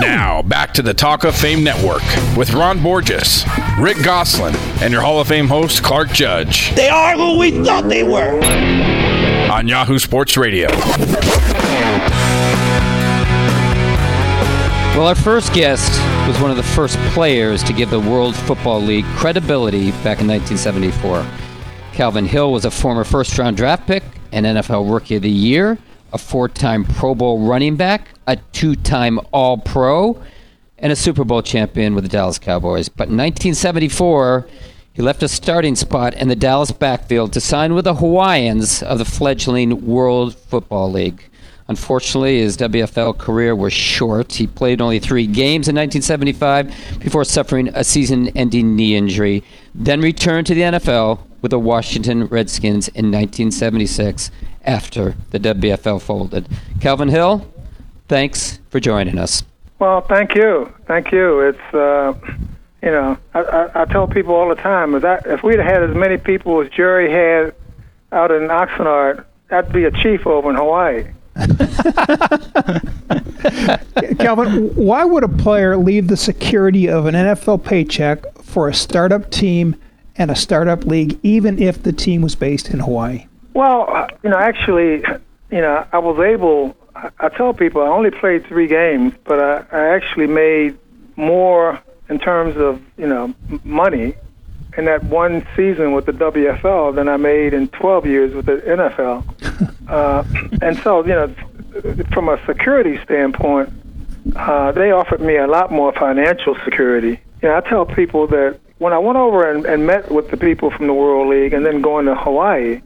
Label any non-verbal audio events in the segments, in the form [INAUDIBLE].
Now, back to the Talk of Fame Network with Ron Borges, Rick Gosselin, and your Hall of Fame host, Clark Judge. They are who we thought they were. On Yahoo Sports Radio. Well, our first guest was one of the first players to give the World Football League credibility back in 1974. Calvin Hill was a former first round draft pick, an NFL Rookie of the Year, a four time Pro Bowl running back, a two time All Pro, and a Super Bowl champion with the Dallas Cowboys. But in 1974, he left a starting spot in the Dallas backfield to sign with the Hawaiians of the fledgling World Football League. Unfortunately, his WFL career was short. He played only three games in 1975 before suffering a season ending knee injury, then returned to the NFL with the Washington Redskins in 1976 after the WFL folded. Calvin Hill, thanks for joining us. Well, thank you. Thank you. It's, uh, you know, I, I, I tell people all the time, if, that, if we'd had as many people as Jerry had out in Oxnard, I'd be a chief over in Hawaii. [LAUGHS] Calvin, why would a player leave the security of an NFL paycheck for a startup team and a startup league, even if the team was based in Hawaii? Well, you know, actually, you know, I was able. I tell people I only played three games, but I, I actually made more in terms of you know money in that one season with the WFL than I made in 12 years with the NFL. [LAUGHS] uh, and so, you know, from a security standpoint, uh, they offered me a lot more financial security. You know, I tell people that when I went over and, and met with the people from the World League and then going to Hawaii,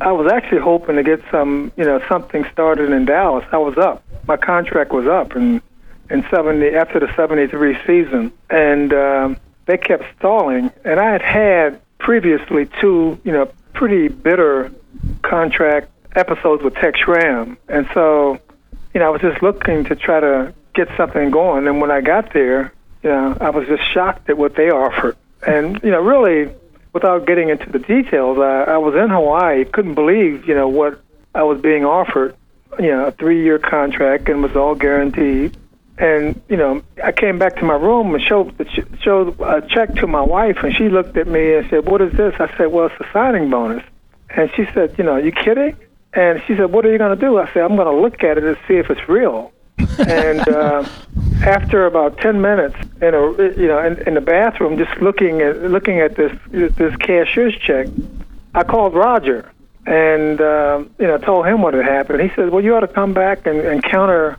I was actually hoping to get some, you know, something started in Dallas. I was up. My contract was up in in 70 after the 73 season and um they kept stalling, and I had had previously two, you know, pretty bitter contract episodes with Tex Schramm, and so, you know, I was just looking to try to get something going. And when I got there, you know, I was just shocked at what they offered, and you know, really, without getting into the details, I, I was in Hawaii, couldn't believe, you know, what I was being offered. You know, a three-year contract and was all guaranteed and you know, I came back to my room and showed showed a check to my wife, and she looked at me and said, "What is this?" I said, "Well, it's a signing bonus." And she said, "You know, you kidding?" And she said, "What are you going to do?" I said, "I'm going to look at it and see if it's real." [LAUGHS] and uh, after about ten minutes, in a you know, in, in the bathroom, just looking at looking at this this cashier's check, I called Roger and uh, you know told him what had happened. He said, "Well, you ought to come back and, and counter."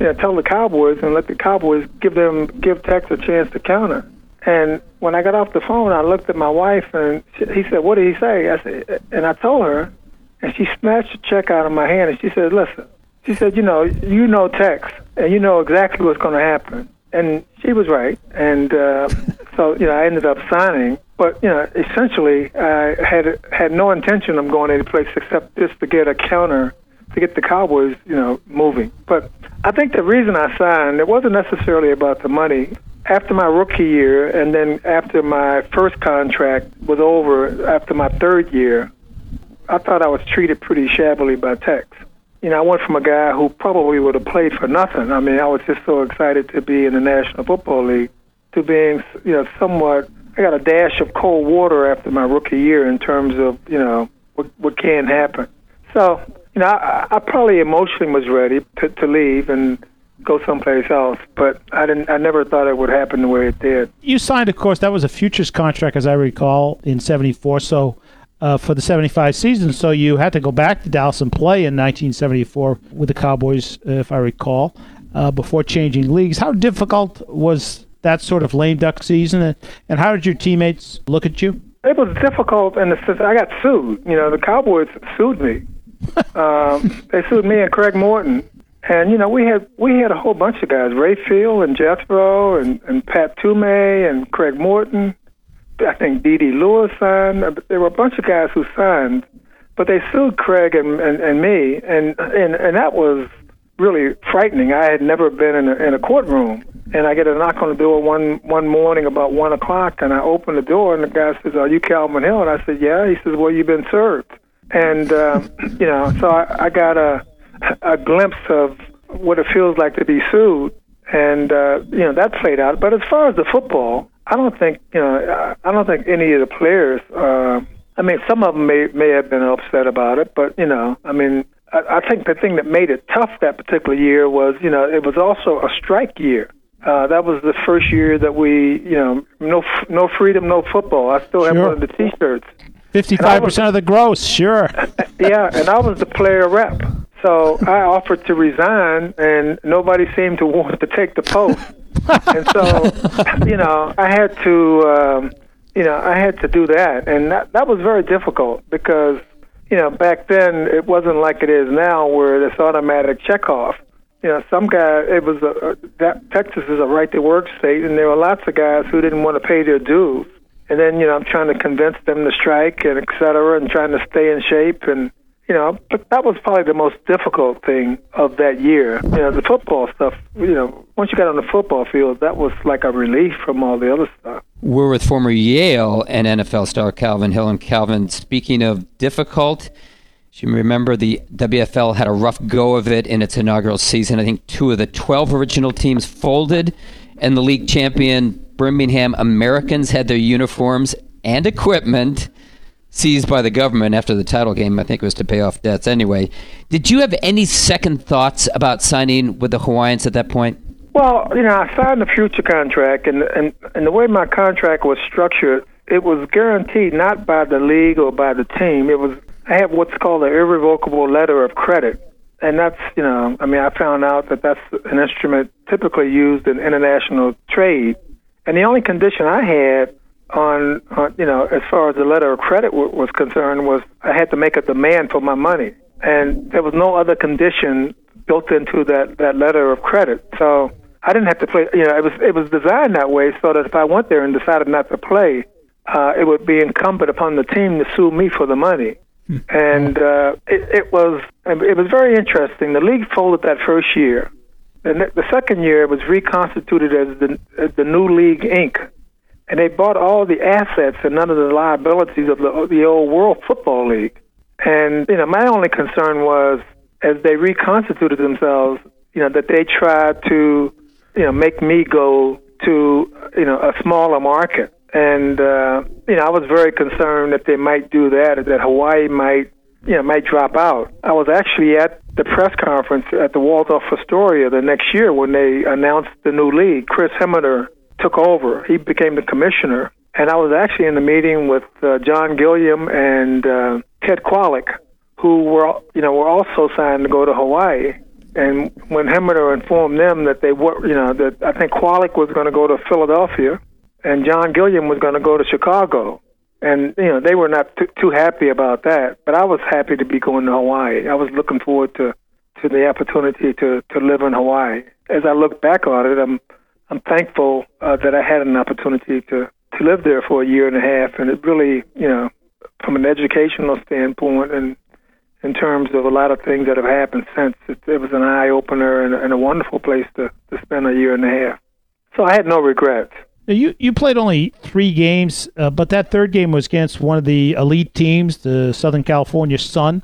you know, tell the Cowboys and let the Cowboys give them give Tex a chance to counter. And when I got off the phone, I looked at my wife and she, he said, "What did he say?" I said, and I told her, and she snatched the check out of my hand and she said, "Listen," she said, "You know, you know Tex, and you know exactly what's going to happen." And she was right, and uh, [LAUGHS] so you know, I ended up signing. But you know, essentially, I had had no intention of going any place except just to get a counter to get the Cowboys, you know, moving. But I think the reason I signed it wasn't necessarily about the money. After my rookie year, and then after my first contract was over, after my third year, I thought I was treated pretty shabbily by Tex. You know, I went from a guy who probably would have played for nothing. I mean, I was just so excited to be in the National Football League to being, you know, somewhat. I got a dash of cold water after my rookie year in terms of, you know, what what can happen. So you know, I, I probably emotionally was ready to, to leave and go someplace else, but I didn't. I never thought it would happen the way it did. You signed, of course, that was a futures contract, as I recall, in '74. So. Uh, for the 75 season, so you had to go back to Dallas and play in 1974 with the Cowboys, if I recall, uh, before changing leagues. How difficult was that sort of lame duck season, and, and how did your teammates look at you? It was difficult in the sense I got sued. You know, the Cowboys sued me [LAUGHS] um, they sued me and Craig Morton, and you know we had we had a whole bunch of guys: Ray Field and Jethro and and Pat Toomay and Craig Morton. I think D.D. Lewis signed. There were a bunch of guys who signed, but they sued Craig and and, and me, and and and that was really frightening. I had never been in a, in a courtroom, and I get a knock on the door one one morning about one o'clock, and I open the door, and the guy says, "Are you Calvin Hill?" And I said, "Yeah." He says, "Well, you've been served." and uh, [CLEARS THROAT] you know, so I, I got a a glimpse of what it feels like to be sued, and uh, you know that played out. But as far as the football, I don't think you know I don't think any of the players. Uh, I mean, some of them may may have been upset about it, but you know, I mean, I, I think the thing that made it tough that particular year was you know it was also a strike year. Uh, that was the first year that we, you know, no no freedom, no football. I still have Sure. one of the T-shirts. Fifty-five percent of the gross, sure. [LAUGHS] yeah, and I was the player rep. So I offered to resign, and nobody seemed to want to take the post. [LAUGHS] and so, you know, I had to, um, you know, I had to do that, and that that was very difficult because, you know, back then it wasn't like it is now, where it's automatic checkoff. You know, some guy it was a, that Texas is a right to work state, and there were lots of guys who didn't want to pay their dues. And then, you know, I'm trying to convince them to strike and et cetera, and trying to stay in shape and you know, but that was probably the most difficult thing of that year. You know, the football stuff, you know, once you got on the football field, that was like a relief from all the other stuff. We're with former Yale and NFL star Calvin Hill. And Calvin, speaking of difficult, you remember the WFL had a rough go of it in its inaugural season. I think two of the 12 original teams folded, and the league champion Birmingham Americans had their uniforms and equipment seized by the government after the title game. I think it was to pay off debts anyway. Did you have any second thoughts about signing with the Hawaiians at that point? Well, you know, I signed a future contract, and and and the way my contract was structured, it was guaranteed not by the league or by the team. It was I have what's called an irrevocable letter of credit, and that's you know, I mean, I found out that that's an instrument typically used in international trade, and the only condition I had on, on you know, as far as the letter of credit w- was concerned, was I had to make a demand for my money, and there was no other condition built into that that letter of credit. So I didn't have to play. You know, it was it was designed that way so that if I went there and decided not to play, uh, it would be incumbent upon the team to sue me for the money. And uh, it, it was it was very interesting. The league folded that first year. The, ne- the second year it was reconstituted as the as the new league Inc. And they bought all the assets and none of the liabilities of the the old World Football League. And you know, my only concern was as they reconstituted themselves, you know, that they tried to, you know, make me go to, you know, a smaller market. And uh, you know, I was very concerned that they might do that, that Hawaii might, you know, might drop out. I was actually at the press conference at the Waldorf Astoria the next year when they announced the new league. Chris Hemmeter took over. He became the commissioner, and I was actually in the meeting with uh, John Gilliam and uh, Ted Kwalick, who were you know were also signed to go to Hawaii. And when Hemmeter informed them that they were, you know, that I think Qualick was going to go to Philadelphia, and John Gilliam was going to go to Chicago, and you know they were not t- too happy about that. But I was happy to be going to Hawaii. I was looking forward to to the opportunity to to live in Hawaii. As I look back on it, I'm I'm thankful uh, that I had an opportunity to to live there for a year and a half, and it really, you know, from an educational standpoint and in terms of a lot of things that have happened since, it, it was an eye opener and, and a wonderful place to to spend a year and a half. So I had no regrets. Now, You you played only three games, uh, but that third game was against one of the elite teams, the Southern California Sun,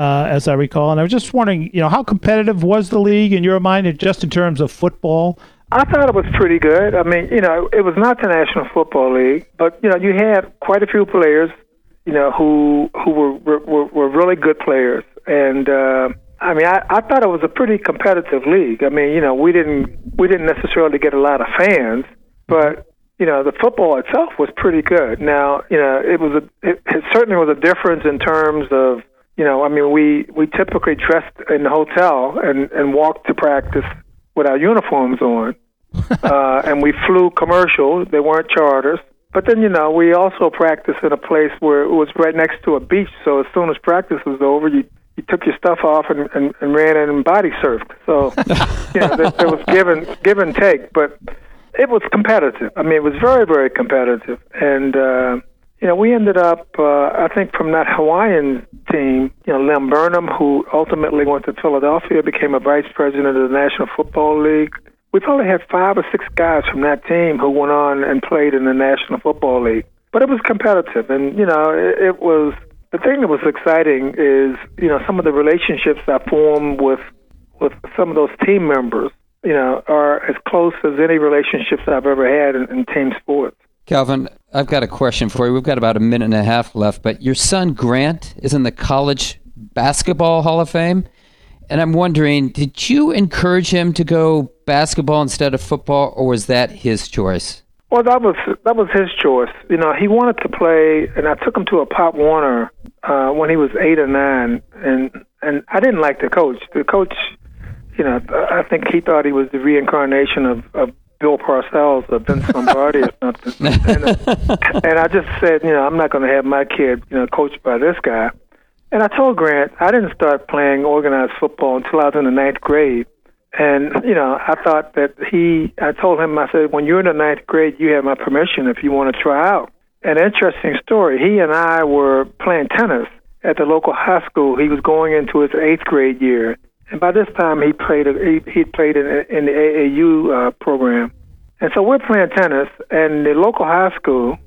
uh, as I recall. And I was just wondering, you know, how competitive was the league in your mind, just in terms of football? I thought it was pretty good. I mean, you know, it was not the National Football League, but you know, you had quite a few players, you know, who who were were, were really good players, and uh, I mean, I, I thought it was a pretty competitive league. I mean, you know, we didn't we didn't necessarily get a lot of fans, but you know, the football itself was pretty good. Now, you know, it was a it, it certainly was a difference in terms of you know, I mean, we we typically dressed in the hotel and and walked to practice with our uniforms on, [LAUGHS] uh, and we flew commercial. They weren't charters. But then, you know, we also practiced in a place where it was right next to a beach. So as soon as practice was over, you you took your stuff off and, and, and ran in and body surfed. So, you know, there, there was give and give and take, but it was competitive. I mean, it was very very competitive, and uh, you know, we ended up, uh, I think, from that Hawaiian team, you know, Lem Burnham, who ultimately went to Philadelphia, became a vice president of the National Football League. We probably had five or six guys from that team who went on and played in the National Football League. But it was competitive, and you know, it, it was the thing that was exciting is you know some of the relationships I formed with with some of those team members. you know, are as close as any relationships I've ever had in, in team sports. Calvin, I've got a question for you. We've got about a minute and a half left, but your son Grant is in the College Basketball Hall of Fame. And I'm wondering, did you encourage him to go basketball instead of football, or was that his choice? Well, that was that was his choice. You know, he wanted to play, and I took him to a Pop Warner uh, when he was eight or nine, and and I didn't like the coach. The coach, you know, I think he thought he was the reincarnation of, of Bill Parcells or Vince Lombardi or something. And, uh, and I just said, you know, I'm not going to have my kid, you know, coached by this guy. And I told Grant I didn't start playing organized football until I was in the ninth grade. And, you know, I thought that he, I told him, I said, when you're in the ninth grade, you have my permission if you want to try out. An interesting story. He and I were playing tennis at the local high school. He was going into his eighth grade year. And by this time, he played, he, he played in, in the AAU uh, program. And so we're playing tennis, and the local high school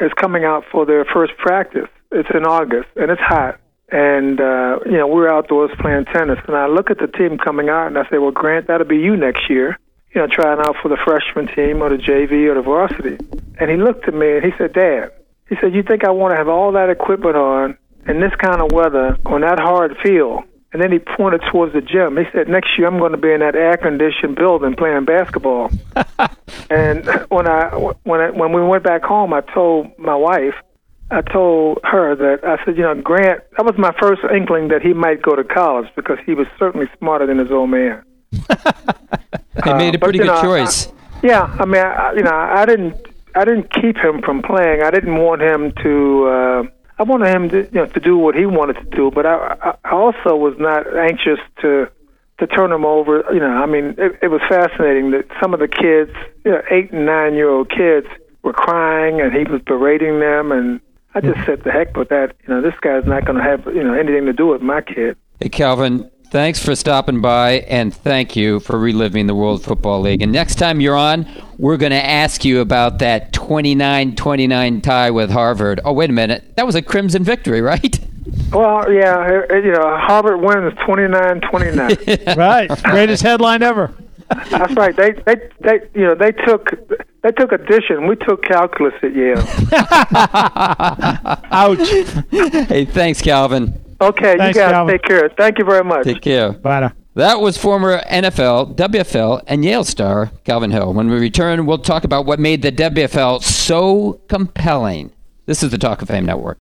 is coming out for their first practice. It's in August, and it's hot and uh, you know we're outdoors playing tennis. And I look at the team coming out, and I say, "Well, Grant, that'll be you next year. You know, trying out for the freshman team or the JV or the varsity." And he looked at me and he said, "Dad," he said, "You think I want to have all that equipment on in this kind of weather on that hard field?" And then he pointed towards the gym. He said, "Next year I'm going to be in that air-conditioned building playing basketball." [LAUGHS] and when I when I, when we went back home, I told my wife, I told her that I said, you know, Grant, that was my first inkling that he might go to college because he was certainly smarter than his old man. [LAUGHS] he made a Uh, but, pretty good know, choice. I, yeah, I mean, I, you know, I didn't, I didn't keep him from playing. I didn't want him to. Uh, I wanted him to, you know, to do what he wanted to do, but I, I also was not anxious to to turn him over. You know, I mean, it, it was fascinating that some of the kids, you know, eight and nine year old kids, were crying, and he was berating them, and I just hmm. said, "The heck with that." You know, this guy's not going to have you know anything to do with my kid. Hey, Calvin, thanks for stopping by, and thank you for reliving the World Football League. And next time you're on, we're going to ask you about that 29-29 tie with Harvard. Oh, wait a minute. That was a Crimson victory, right? Well, yeah, uh, you know, Harvard wins 29-29. [LAUGHS] right, greatest headline ever. That's right. They, they, they, you know, they took they took addition. We took calculus at Yale. [LAUGHS] Ouch. hey, thanks, Calvin. Okay, Thanks, you guys Calvin. take care. Thank you very much. Take care. Bye now. That was former NFL, WFL, and Yale star Calvin Hill. When we return, we'll talk about what made the WFL so compelling. This is the Talk of Fame Network.